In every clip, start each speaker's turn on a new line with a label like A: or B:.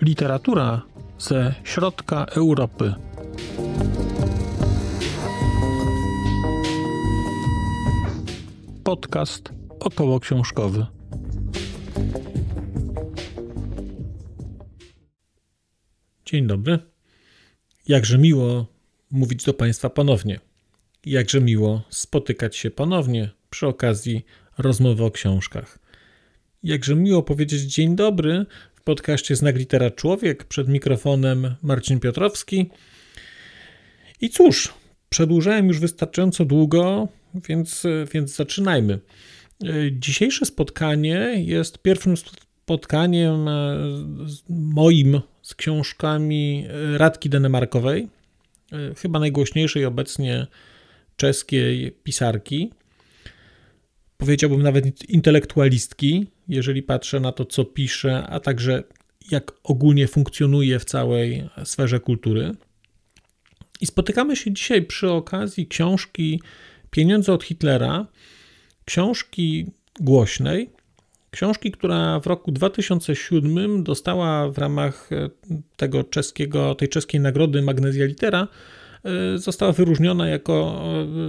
A: Literatura ze środka Europy. Podcast około książkowy. Dzień dobry. Jakże miło mówić do Państwa ponownie. Jakże miło spotykać się ponownie przy okazji rozmowy o książkach. Jakże miło powiedzieć dzień dobry w podcaście Znak Litera Człowiek przed mikrofonem Marcin Piotrowski. I cóż, przedłużałem już wystarczająco długo, więc, więc zaczynajmy. Dzisiejsze spotkanie jest pierwszym spotkaniem moim z książkami Radki Denemarkowej, chyba najgłośniejszej obecnie czeskiej pisarki. Powiedziałbym nawet intelektualistki, jeżeli patrzę na to, co pisze, a także jak ogólnie funkcjonuje w całej sferze kultury. I spotykamy się dzisiaj przy okazji książki Pieniądze od Hitlera, książki głośnej, książki, która w roku 2007 dostała w ramach tego czeskiego, tej czeskiej nagrody Magnesia Litera, została wyróżniona jako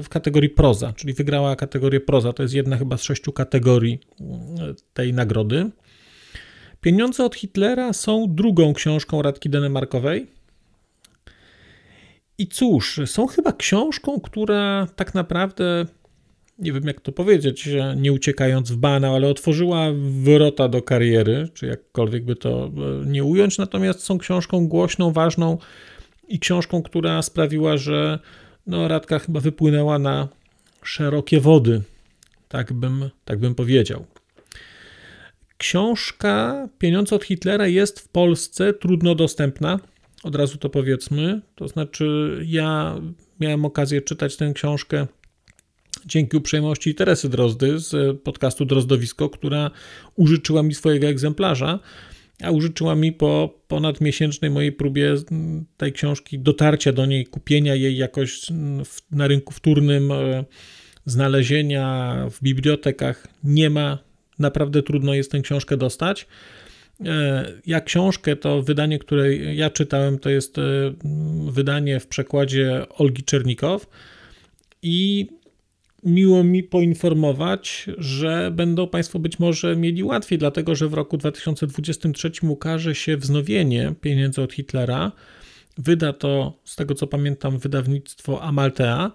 A: w kategorii proza, czyli wygrała kategorię proza. To jest jedna chyba z sześciu kategorii tej nagrody. Pieniądze od Hitlera są drugą książką Radki Denemarkowej. I cóż, są chyba książką, która tak naprawdę, nie wiem jak to powiedzieć, nie uciekając w banał, ale otworzyła wrota do kariery, czy jakkolwiek by to nie ująć, natomiast są książką głośną, ważną i książką, która sprawiła, że no, Radka chyba wypłynęła na szerokie wody, tak bym, tak bym powiedział. Książka Pieniądze od Hitlera jest w Polsce trudno dostępna, od razu to powiedzmy. To znaczy, ja miałem okazję czytać tę książkę dzięki uprzejmości Teresy Drozdy z podcastu Drozdowisko, która użyczyła mi swojego egzemplarza, a użyczyła mi po ponadmiesięcznej mojej próbie tej książki dotarcia do niej, kupienia jej jakoś na rynku wtórnym, znalezienia w bibliotekach. Nie ma, naprawdę trudno jest tę książkę dostać. Ja książkę, to wydanie, które ja czytałem, to jest wydanie w przekładzie Olgi Czernikow i miło mi poinformować, że będą Państwo być może mieli łatwiej, dlatego że w roku 2023 ukaże się wznowienie pieniędzy od Hitlera. Wyda to, z tego co pamiętam, wydawnictwo Amaltea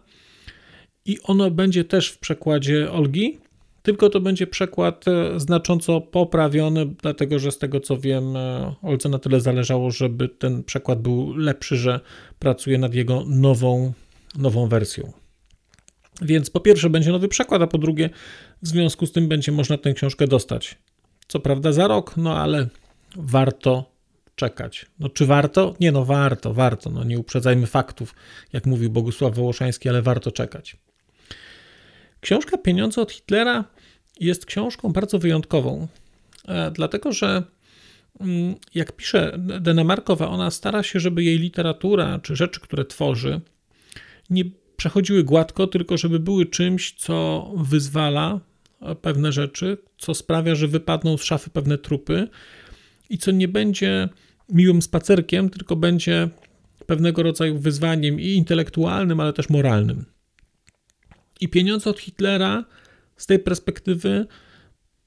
A: i ono będzie też w przekładzie Olgi, tylko to będzie przekład znacząco poprawiony, dlatego że z tego co wiem, Olce na tyle zależało, żeby ten przekład był lepszy, że pracuje nad jego nową, nową wersją. Więc po pierwsze będzie nowy przekład, a po drugie w związku z tym będzie można tę książkę dostać. Co prawda za rok, no ale warto czekać. No czy warto? Nie no warto, warto. No nie uprzedzajmy faktów, jak mówił Bogusław Wołoszański, ale warto czekać. Książka Pieniądze od Hitlera jest książką bardzo wyjątkową, dlatego że jak pisze Denemarkowa, ona stara się, żeby jej literatura czy rzeczy, które tworzy, nie przechodziły gładko, tylko żeby były czymś, co wyzwala pewne rzeczy, co sprawia, że wypadną z szafy pewne trupy i co nie będzie miłym spacerkiem, tylko będzie pewnego rodzaju wyzwaniem i intelektualnym, ale też moralnym. I pieniądze od Hitlera z tej perspektywy,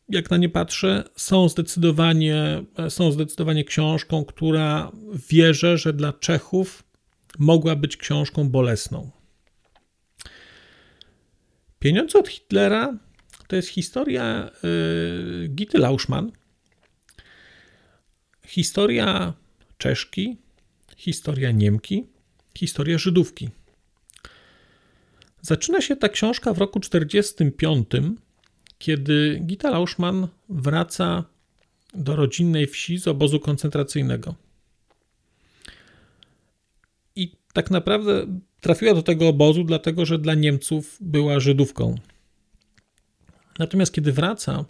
A: jak na nie patrzę, są zdecydowanie, są zdecydowanie książką, która wierzę, że dla Czechów mogła być książką bolesną. Pieniądze od Hitlera to jest historia y, Gity Lauschmann, historia Czeszki, historia Niemki, historia Żydówki. Zaczyna się ta książka w roku 1945, kiedy Gita Lauschmann wraca do rodzinnej wsi z obozu koncentracyjnego. I tak naprawdę trafiła do tego obozu, dlatego że dla Niemców była Żydówką. Natomiast kiedy wraca,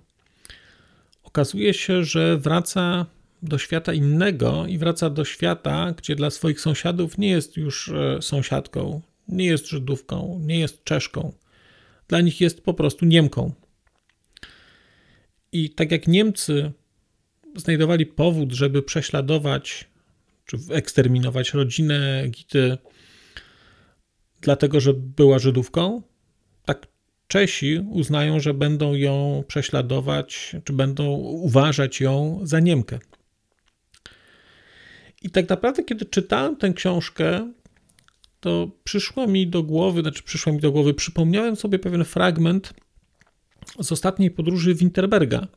A: okazuje się, że wraca do świata innego i wraca do świata, gdzie dla swoich sąsiadów nie jest już sąsiadką, Nie jest Żydówką, nie jest Czeszką. Dla nich jest po prostu Niemką. I tak jak Niemcy znajdowali powód, żeby prześladować czy eksterminować rodzinę Gity, dlatego że była Żydówką, tak Czesi uznają, że będą ją prześladować, czy będą uważać ją za Niemkę. I tak naprawdę, kiedy czytałem tę książkę, to przyszło mi do głowy, znaczy przyszło mi do głowy, przypomniałem sobie pewien fragment z ostatniej podróży Winterberga.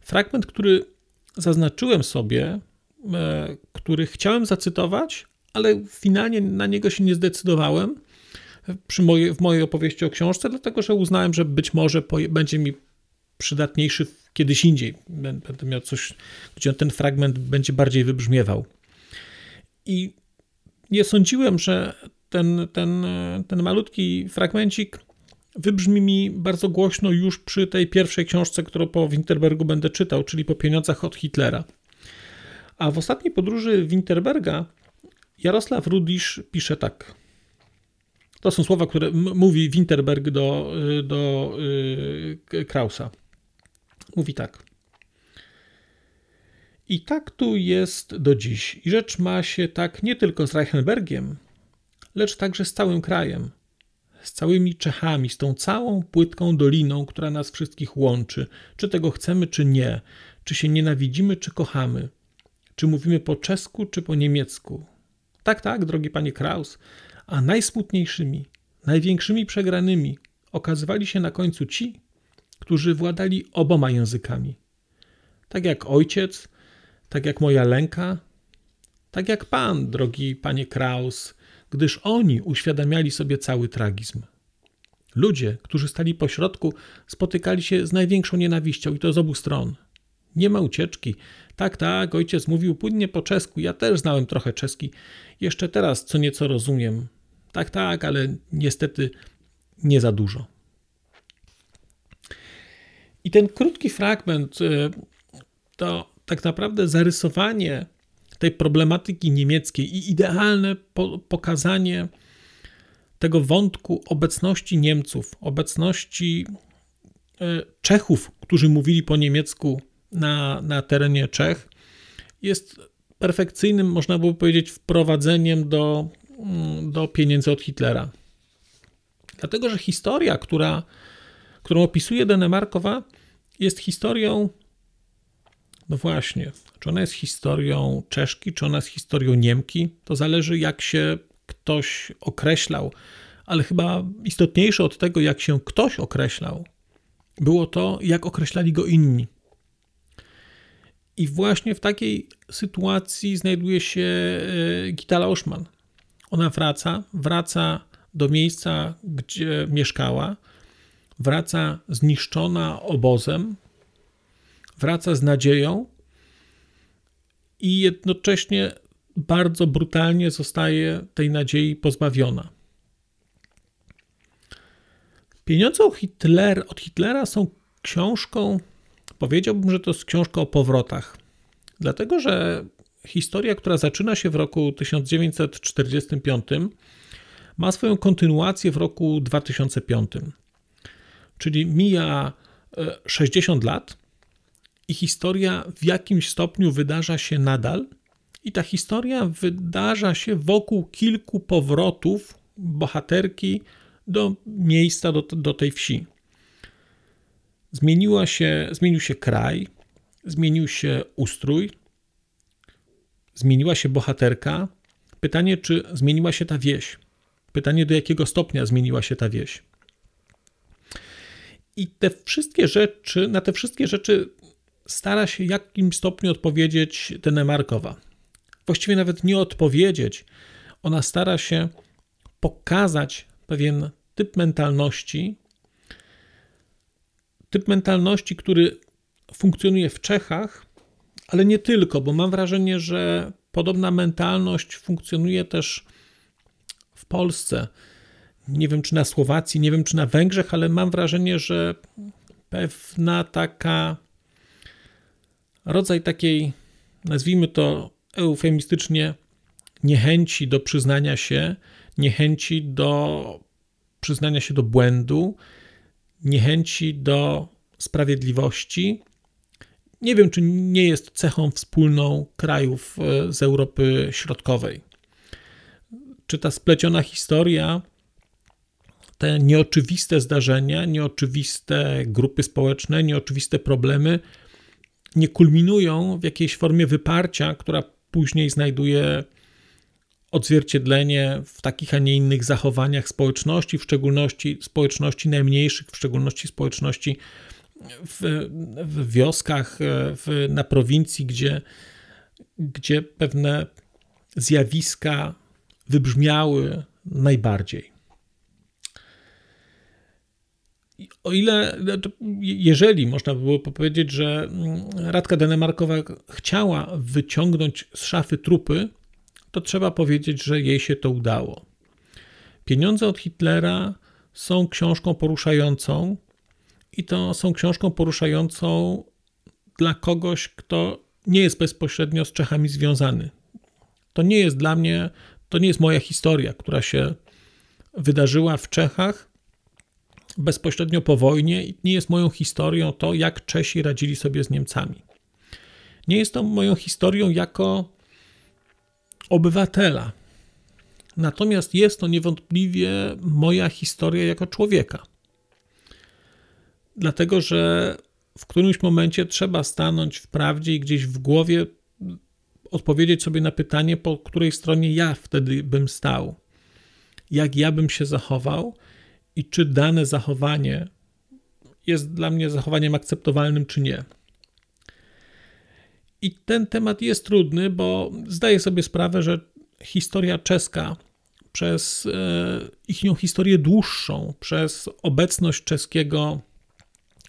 A: Fragment, który zaznaczyłem sobie, który chciałem zacytować, ale finalnie na niego się nie zdecydowałem przy mojej, w mojej opowieści o książce, dlatego że uznałem, że być może będzie mi przydatniejszy kiedyś indziej. Będę miał coś, gdzie ten fragment będzie bardziej wybrzmiewał. I nie sądziłem, że ten, ten, ten malutki fragmencik wybrzmi mi bardzo głośno już przy tej pierwszej książce, którą po Winterbergu będę czytał, czyli po pieniądzach od Hitlera. A w ostatniej podróży Winterberga Jarosław Rudisz pisze tak. To są słowa, które mówi Winterberg do, do yy, Krausa. Mówi tak. I tak tu jest do dziś. I rzecz ma się tak nie tylko z Reichenbergiem, lecz także z całym krajem, z całymi Czechami, z tą całą płytką doliną, która nas wszystkich łączy, czy tego chcemy, czy nie, czy się nienawidzimy, czy kochamy, czy mówimy po czesku, czy po niemiecku. Tak, tak, drogi panie Kraus, a najsmutniejszymi, największymi przegranymi okazywali się na końcu ci, którzy władali oboma językami. Tak jak ojciec, tak jak moja lęka, tak jak pan, drogi panie Kraus, gdyż oni uświadamiali sobie cały tragizm. Ludzie, którzy stali pośrodku, spotykali się z największą nienawiścią i to z obu stron. Nie ma ucieczki. Tak, tak, ojciec mówił płynnie po czesku. Ja też znałem trochę czeski. Jeszcze teraz co nieco rozumiem. Tak, tak, ale niestety nie za dużo. I ten krótki fragment y, to tak naprawdę zarysowanie tej problematyki niemieckiej i idealne po pokazanie tego wątku obecności Niemców, obecności e, Czechów, którzy mówili po niemiecku na, na terenie Czech, jest perfekcyjnym, można by powiedzieć, wprowadzeniem do, mm, do pieniędzy od Hitlera. Dlatego, że historia, która, którą opisuje Denemarkowa, jest historią, no właśnie, czy ona jest historią Czeszki, czy ona jest historią Niemki, to zależy jak się ktoś określał, ale chyba istotniejsze od tego, jak się ktoś określał, było to, jak określali go inni. I właśnie w takiej sytuacji znajduje się e, Gita Lauschmann. Ona wraca, wraca do miejsca, gdzie mieszkała, wraca zniszczona obozem, wraca z nadzieją, i jednocześnie bardzo brutalnie zostaje tej nadziei pozbawiona. Pieniądze od Hitlera są książką, powiedziałbym, że to jest książka o powrotach. Dlatego, że historia, która zaczyna się w roku 1945, ma swoją kontynuację w roku 2005. Czyli mija 60 e, lat i historia w jakimś stopniu wydarza się nadal. I ta historia wydarza się wokół kilku powrotów bohaterki do miejsca, do, do tej wsi. Zmieniła się, zmienił się kraj, zmienił się ustrój, zmieniła się bohaterka. Pytanie, czy zmieniła się ta wieś? Pytanie, do jakiego stopnia zmieniła się ta wieś? I te wszystkie rzeczy, na te wszystkie rzeczy stara się w jakimś stopniu odpowiedzieć Denemarkowa. Właściwie nawet nie odpowiedzieć, ona stara się pokazać pewien typ mentalności, typ mentalności, który funkcjonuje w Czechach, ale nie tylko, bo mam wrażenie, że podobna mentalność funkcjonuje też w Polsce. Nie wiem, czy na Słowacji, nie wiem, czy na Węgrzech, ale mam wrażenie, że pewna taka rodzaj takiej, nazwijmy to eufemistycznie, niechęci do przyznania się, niechęci do przyznania się do błędu, niechęci do sprawiedliwości. Nie wiem, czy nie jest cechą wspólną krajów e, z Europy Środkowej. Czy ta spleciona historia, te nieoczywiste zdarzenia, nieoczywiste grupy społeczne, nieoczywiste problemy nie kulminują w jakiejś formie wyparcia, która później znajduje odzwierciedlenie w takich, a nie innych zachowaniach społeczności, w szczególności społeczności najmniejszych, w szczególności społeczności w, w wioskach, w, na prowincji, gdzie, gdzie pewne zjawiska wybrzmiały najbardziej. O ile, jeżeli można by było powiedzieć, że Radka Denemarkowa chciała wyciągnąć z szafy trupy, to trzeba powiedzieć, że jej się to udało. Pieniądze od Hitlera są książką poruszającą i to są książką poruszającą dla kogoś, kto nie jest bezpośrednio z Czechami związany. To nie jest dla mnie, to nie jest moja historia, która się wydarzyła w Czechach bezpośrednio po wojnie i nie jest moją historią to, jak Czesi radzili sobie z Niemcami. Nie jest to moją historią jako obywatela. Natomiast jest to niewątpliwie moja historia jako człowieka. Dlatego, że w którymś momencie trzeba stanąć w prawdzie i gdzieś w głowie odpowiedzieć sobie na pytanie, po której stronie ja wtedy bym stał. Jak ja bym się zachował i czy dane zachowanie jest dla mnie zachowaniem akceptowalnym, czy nie. I ten temat jest trudny, bo zdaję sobie sprawę, że historia czeska przez e, ich historię dłuższą, przez obecność czeskiego,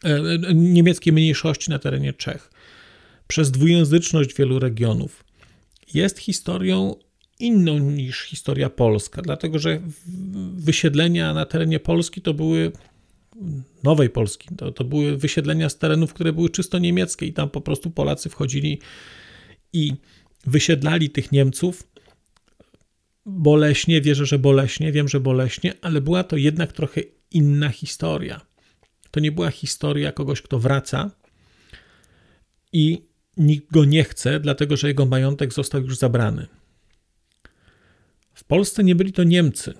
A: e, niemieckiej mniejszości na terenie Czech, przez dwujęzyczność wielu regionów, jest historią inną niż historia polska, dlatego że wysiedlenia na terenie Polski to były nowej Polski. To, to były wysiedlenia z terenów, które były czysto niemieckie i tam po prostu Polacy wchodzili i wysiedlali tych Niemców boleśnie, wierzę, że boleśnie, wiem, że boleśnie, ale była to jednak trochę inna historia. To nie była historia kogoś, kto wraca i nikt go nie chce, dlatego że jego majątek został już zabrany. W Polsce nie byli to Niemcy,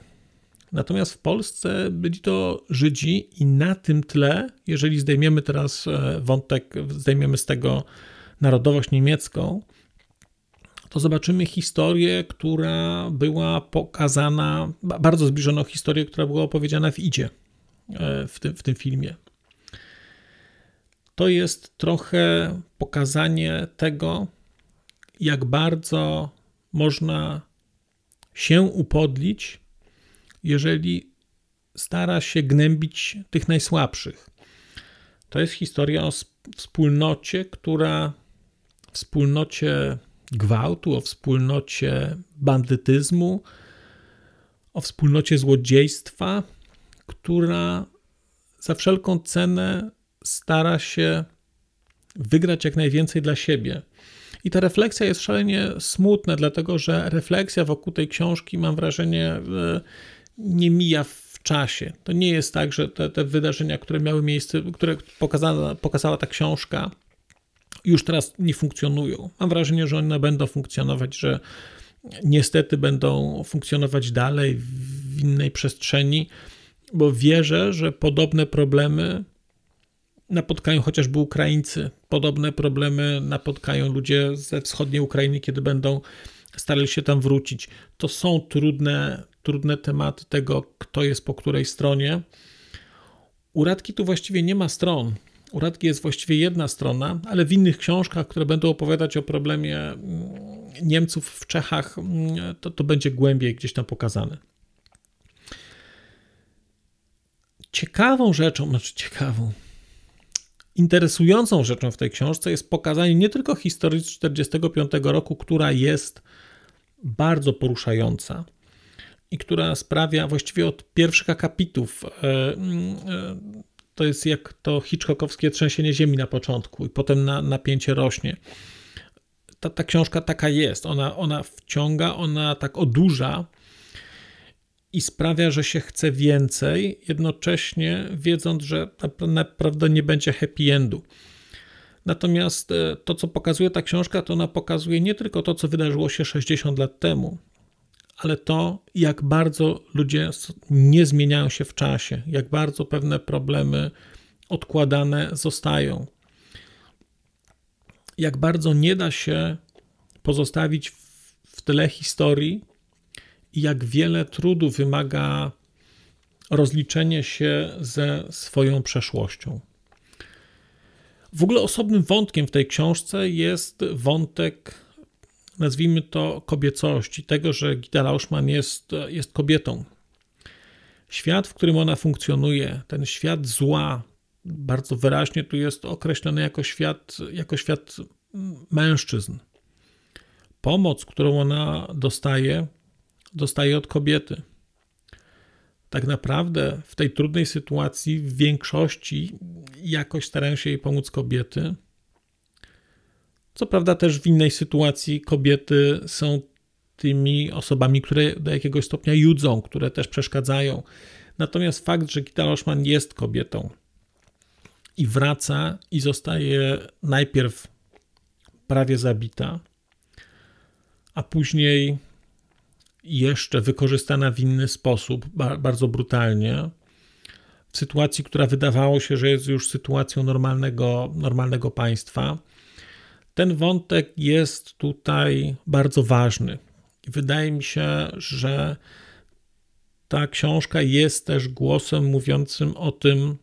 A: Natomiast w Polsce byli to Żydzi i na tym tle, jeżeli zdejmiemy teraz e, wątek, zdejmiemy z tego narodowość niemiecką, to zobaczymy historię, która była pokazana, bardzo zbliżoną historię, która była opowiedziana w Idzie, e, w tym, w tym filmie. To jest trochę pokazanie tego, jak bardzo można się upodlić jeżeli stara się gnębić tych najsłabszych. To jest historia o wspólnocie, która wspólnocie gwałtu, o wspólnocie bandytyzmu, o wspólnocie złodziejstwa, która za wszelką cenę stara się wygrać jak najwięcej dla siebie. I ta refleksja jest szalenie smutna, dlatego że refleksja wokół tej książki, mam wrażenie, nie mija w czasie. To nie jest tak, że te, te wydarzenia, które miały miejsce, które pokazała, pokazała ta książka, już teraz nie funkcjonują. Mam wrażenie, że one będą funkcjonować, że niestety będą funkcjonować dalej w innej przestrzeni, bo wierzę, że podobne problemy napotkają chociażby Ukraińcy, podobne problemy napotkają ludzie ze wschodniej Ukrainy, kiedy będą starali się tam wrócić. To są trudne, trudne tematy tego, kto jest po której stronie. U Radki tu właściwie nie ma stron. U Radki jest właściwie jedna strona, ale w innych książkach, które będą opowiadać o problemie mm, Niemców w Czechach, mm, to, to będzie głębiej gdzieś tam pokazane. Ciekawą rzeczą, znaczy ciekawą, interesującą rzeczą w tej książce jest pokazanie nie tylko historii z 1945 roku, która jest bardzo poruszająca i która sprawia właściwie od pierwszych akapitów. E, e, to jest jak to Hitchcockowskie trzęsienie ziemi na początku i potem na, napięcie rośnie. Ta, ta książka taka jest. Ona, ona wciąga, ona tak odurza i sprawia, że się chce więcej, jednocześnie wiedząc, że naprawdę nie będzie happy endu. Natomiast e, to, co pokazuje ta książka, to ona pokazuje nie tylko to, co wydarzyło się 60 lat temu, ale to, jak bardzo ludzie nie zmieniają się w czasie, jak bardzo pewne problemy odkładane zostają, jak bardzo nie da się pozostawić w tyle historii i jak wiele trudu wymaga rozliczenie się ze swoją przeszłością. W ogóle osobnym wątkiem w tej książce jest wątek, nazwijmy to, kobiecości, tego, że Gita Lauschman jest, jest kobietą. Świat, w którym ona funkcjonuje, ten świat zła, bardzo wyraźnie tu jest określony jako świat, jako świat mężczyzn. Pomoc, którą ona dostaje, dostaje od kobiety. Tak naprawdę w tej trudnej sytuacji w większości jakoś starają się jej pomóc kobiety. Co prawda, też w innej sytuacji kobiety są tymi osobami, które do jakiegoś stopnia judzą, które też przeszkadzają. Natomiast fakt, że Gita Loszman jest kobietą i wraca i zostaje najpierw prawie zabita, a później jeszcze wykorzystana w inny sposób, bardzo brutalnie, w sytuacji, która wydawało się, że jest już sytuacją normalnego, normalnego państwa. Ten wątek jest tutaj bardzo ważny. Wydaje mi się, że ta książka jest też głosem mówiącym o tym,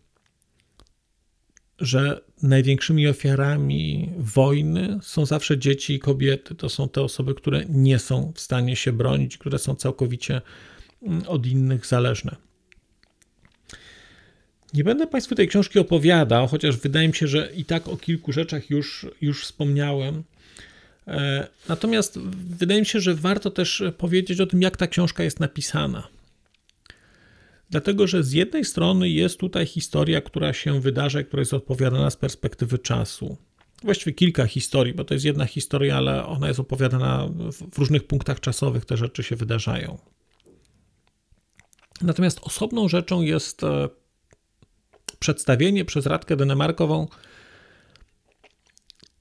A: że największymi ofiarami wojny są zawsze dzieci i kobiety. To są te osoby, które nie są w stanie się bronić, które są całkowicie mm, od innych zależne. Nie będę Państwu tej książki opowiadał, chociaż wydaje mi się, że i tak o kilku rzeczach już, już wspomniałem. E, natomiast wydaje mi się, że warto też powiedzieć o tym, jak ta książka jest napisana. Dlatego, że z jednej strony jest tutaj historia, która się wydarza, która jest odpowiadana z perspektywy czasu. Właściwie kilka historii, bo to jest jedna historia, ale ona jest opowiadana w różnych punktach czasowych, te rzeczy się wydarzają. Natomiast osobną rzeczą jest e, przedstawienie przez Radkę Denemarkową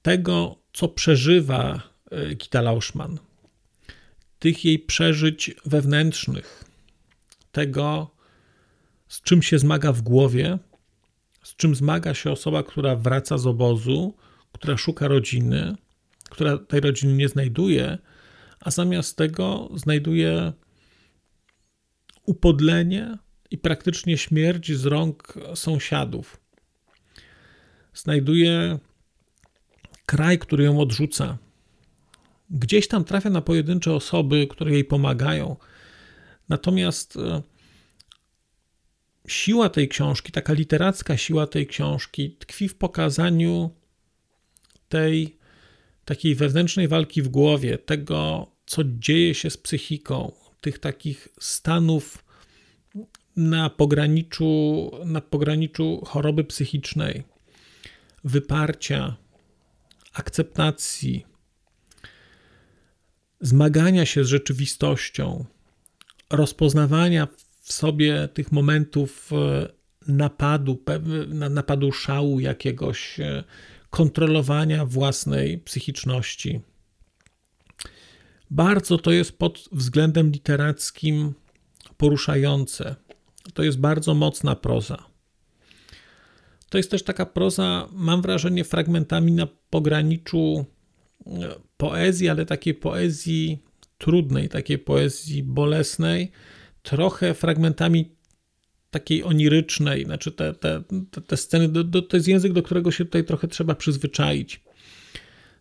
A: tego, co przeżywa e, Gita Lauschman, tych jej przeżyć wewnętrznych, tego, z czym się zmaga w głowie, z czym zmaga się osoba, która wraca z obozu, która szuka rodziny, która tej rodziny nie znajduje, a zamiast tego znajduje upodlenie i praktycznie śmierć z rąk sąsiadów. Znajduje kraj, który ją odrzuca. Gdzieś tam trafia na pojedyncze osoby, które jej pomagają. Natomiast e, siła tej książki, taka literacka siła tej książki tkwi w pokazaniu tej takiej wewnętrznej walki w głowie, tego, co dzieje się z psychiką, tych takich stanów na pograniczu, na pograniczu choroby psychicznej, wyparcia, akceptacji, zmagania się z rzeczywistością, rozpoznawania w sobie tych momentów e, napadu, napadu szału jakiegoś, e, kontrolowania własnej psychiczności. Bardzo to jest pod względem literackim poruszające. To jest bardzo mocna proza. To jest też taka proza, mam wrażenie, fragmentami na pograniczu e, poezji, ale takiej poezji trudnej, takiej poezji bolesnej, trochę fragmentami takiej onirycznej, znaczy te, te, te, te sceny, do, do, to jest język, do którego się tutaj trochę trzeba przyzwyczaić.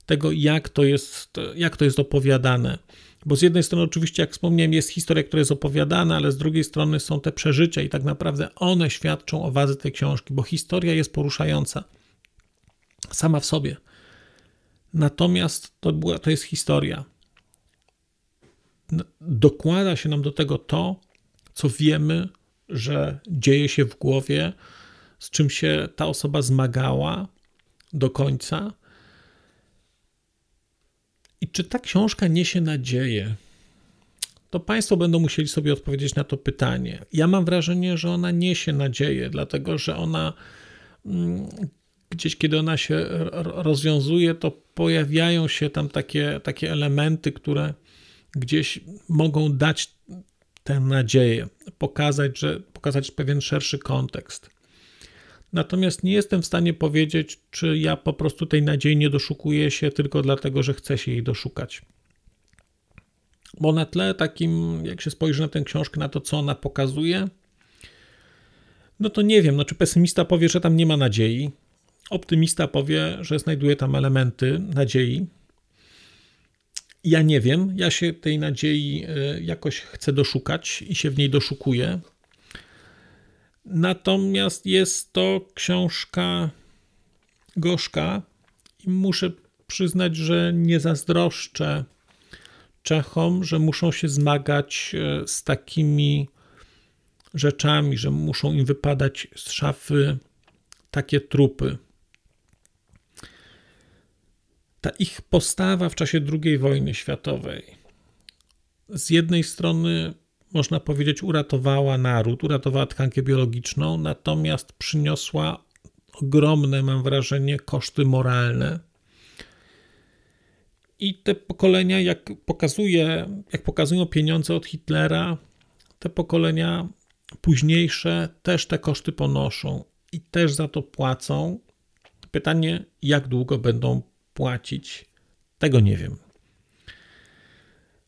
A: Tego, jak to jest, jak to jest opowiadane. Bo z jednej strony, oczywiście, jak wspomniałem, jest historia, która jest opowiadana, ale z drugiej strony są te przeżycia, i tak naprawdę one świadczą o wadze tej książki, bo historia jest poruszająca sama w sobie. Natomiast to, była, to jest historia. Dokłada się nam do tego to, co wiemy, że dzieje się w głowie, z czym się ta osoba zmagała do końca. I czy ta książka niesie nadzieję? to Państwo będą musieli sobie odpowiedzieć na to pytanie. Ja mam wrażenie, że ona niesie nadzieję, dlatego że ona mm, gdzieś, kiedy ona się rozwiązuje, to pojawiają się tam takie, takie elementy, które gdzieś mogą dać tę nadzieję, pokazać, że, pokazać pewien szerszy kontekst. Natomiast nie jestem w stanie powiedzieć, czy ja po prostu tej nadziei nie doszukuję się tylko dlatego, że chcę się jej doszukać. Bo na tle takim, jak się spojrzy na tę książkę, na to, co ona pokazuje, no to nie wiem, no czy pesymista powie, że tam nie ma nadziei, optymista powie, że znajduje tam elementy nadziei. Ja nie wiem, ja się tej nadziei e, jakoś chcę doszukać i się w niej doszukuję. Natomiast jest to książka gorzka i muszę przyznać, że nie zazdroszczę Czechom, że muszą się zmagać e, z takimi rzeczami, że muszą im wypadać z szafy takie trupy. Ta ich postawa w czasie II wojny światowej z jednej strony można powiedzieć, uratowała naród, uratowała tkankę biologiczną, natomiast przyniosła ogromne, mam wrażenie, koszty moralne. I te pokolenia, jak, pokazuje, jak pokazują pieniądze od Hitlera, te pokolenia późniejsze też te koszty ponoszą i też za to płacą. Pytanie, jak długo będą płacić, tego nie wiem.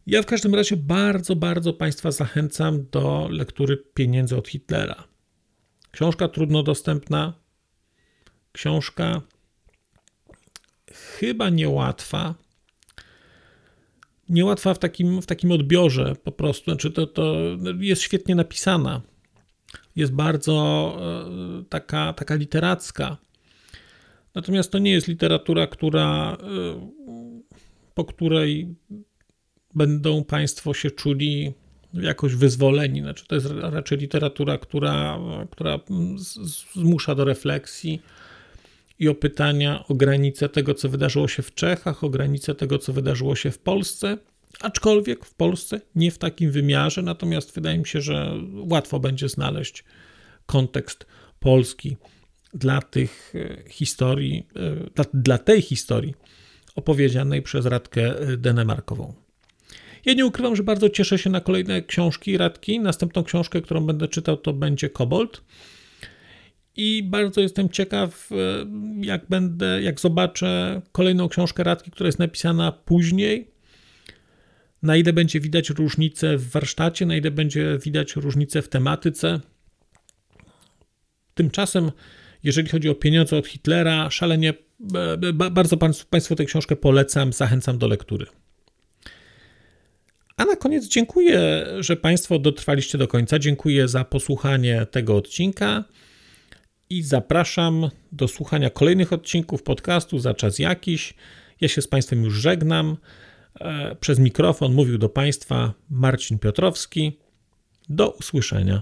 A: Ja w każdym razie bardzo, bardzo Państwa zachęcam do lektury Pieniędzy od Hitlera. Książka trudno dostępna, książka chyba niełatwa. Niełatwa w takim, w takim odbiorze po prostu. Znaczy to, to jest świetnie napisana. Jest bardzo e, taka, taka literacka. Natomiast to nie jest literatura, która, e, po której będą Państwo się czuli jakoś wyzwoleni. Znaczy, to jest raczej literatura, która, która zmusza do refleksji i o pytania o granice tego, co wydarzyło się w Czechach, o granice tego, co wydarzyło się w Polsce. Aczkolwiek w Polsce nie w takim wymiarze, natomiast wydaje mi się, że łatwo będzie znaleźć kontekst polski dla tych e, historii, e, dla, dla tej historii opowiedzianej przez Radkę Denemarkową. Ja nie ukrywam, że bardzo cieszę się na kolejne książki Radki. Następną książkę, którą będę czytał, to będzie Kobold. I bardzo jestem ciekaw, e, jak będę, jak zobaczę kolejną książkę Radki, która jest napisana później. Na ile będzie widać różnice w warsztacie, na ile będzie widać różnice w tematyce. Tymczasem, jeżeli chodzi o pieniądze od Hitlera, szalenie e, bardzo Państwu tę książkę polecam, zachęcam do lektury. A na koniec dziękuję, że Państwo dotrwaliście do końca. Dziękuję za posłuchanie tego odcinka i zapraszam do słuchania kolejnych odcinków podcastu za czas jakiś. Ja się z Państwem już żegnam. E, przez mikrofon mówił do Państwa Marcin Piotrowski. Do usłyszenia.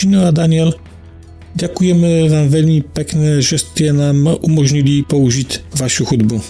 A: Shino a Daniel, děkujeme vám velmi pekne, že jste nám umožnili použít vašu hudbu.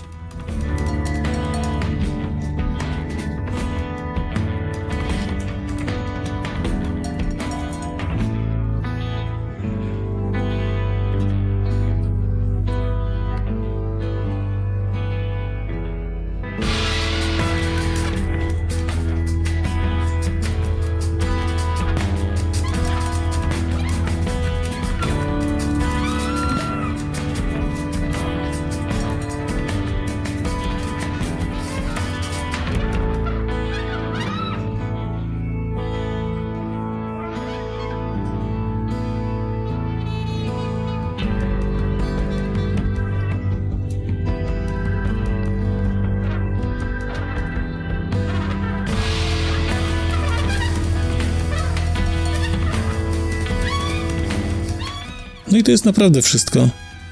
A: To jest naprawdę wszystko.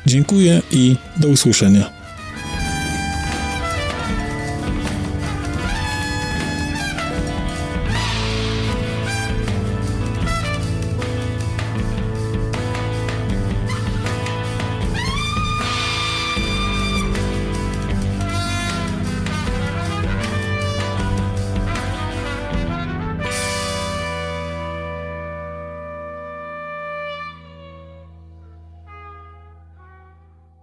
A: Dziękuję i do usłyszenia.